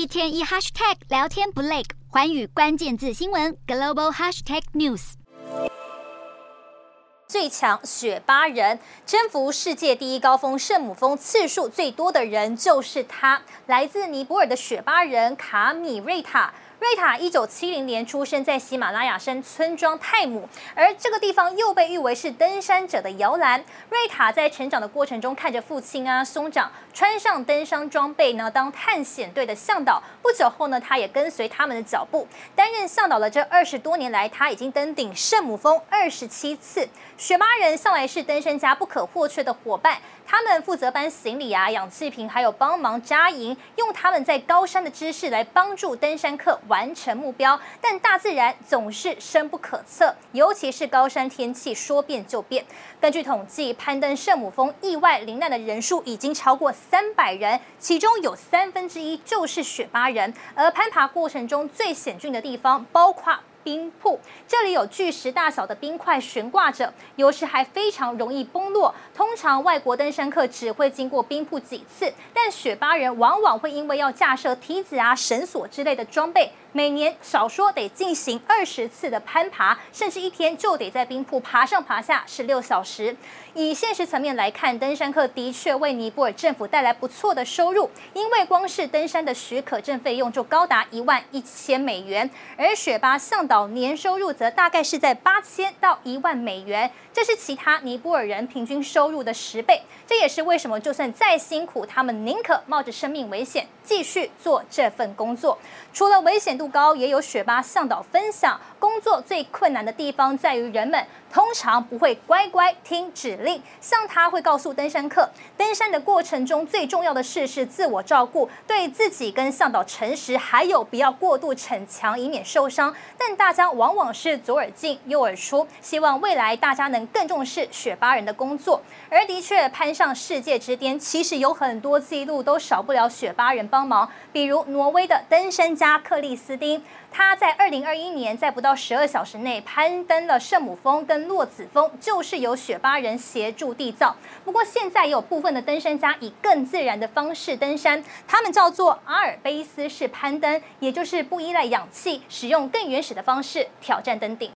一天一 hashtag 聊天不累，寰宇关键字新闻 global hashtag news。最强雪巴人征服世界第一高峰圣母峰次数最多的人就是他，来自尼泊尔的雪巴人卡米瑞塔。瑞塔一九七零年出生在喜马拉雅山村庄泰姆，而这个地方又被誉为是登山者的摇篮。瑞塔在成长的过程中，看着父亲啊兄长穿上登山装备呢，当探险队的向导。不久后呢，他也跟随他们的脚步，担任向导了。这二十多年来，他已经登顶圣母峰二十七次。雪巴人向来是登山家不可或缺的伙伴。他们负责搬行李啊、氧气瓶，还有帮忙扎营，用他们在高山的知识来帮助登山客完成目标。但大自然总是深不可测，尤其是高山天气说变就变。根据统计，攀登圣母峰意外罹难的人数已经超过三百人，其中有三分之一就是雪巴人。而攀爬过程中最险峻的地方，包括。冰瀑，这里有巨石大小的冰块悬挂着，有时还非常容易崩落。通常外国登山客只会经过冰瀑几次，但雪巴人往往会因为要架设梯子啊、绳索之类的装备。每年少说得进行二十次的攀爬，甚至一天就得在冰瀑爬上爬下十六小时。以现实层面来看，登山客的确为尼泊尔政府带来不错的收入，因为光是登山的许可证费用就高达一万一千美元，而雪巴向导年收入则大概是在八千到一万美元，这是其他尼泊尔人平均收入的十倍。这也是为什么就算再辛苦，他们宁可冒着生命危险继续做这份工作。除了危险度高，也有雪巴向导分享，工作最困难的地方在于人们通常不会乖乖听指令。像他会告诉登山客，登山的过程中最重要的事是自我照顾，对自己跟向导诚实，还有不要过度逞强，以免受伤。但大家往往是左耳进右耳出，希望未来大家能更重视雪巴人的工作。而的确，攀上世界之巅，其实有很多记录都少不了雪巴人帮忙，比如挪威的登山家克里斯丁。他在二零二一年在不到十二小时内攀登了圣母峰跟洛子峰，就是由雪巴人协助缔造。不过现在也有部分的登山家以更自然的方式登山，他们叫做阿尔卑斯式攀登，也就是不依赖氧气，使用更原始的方式挑战登顶。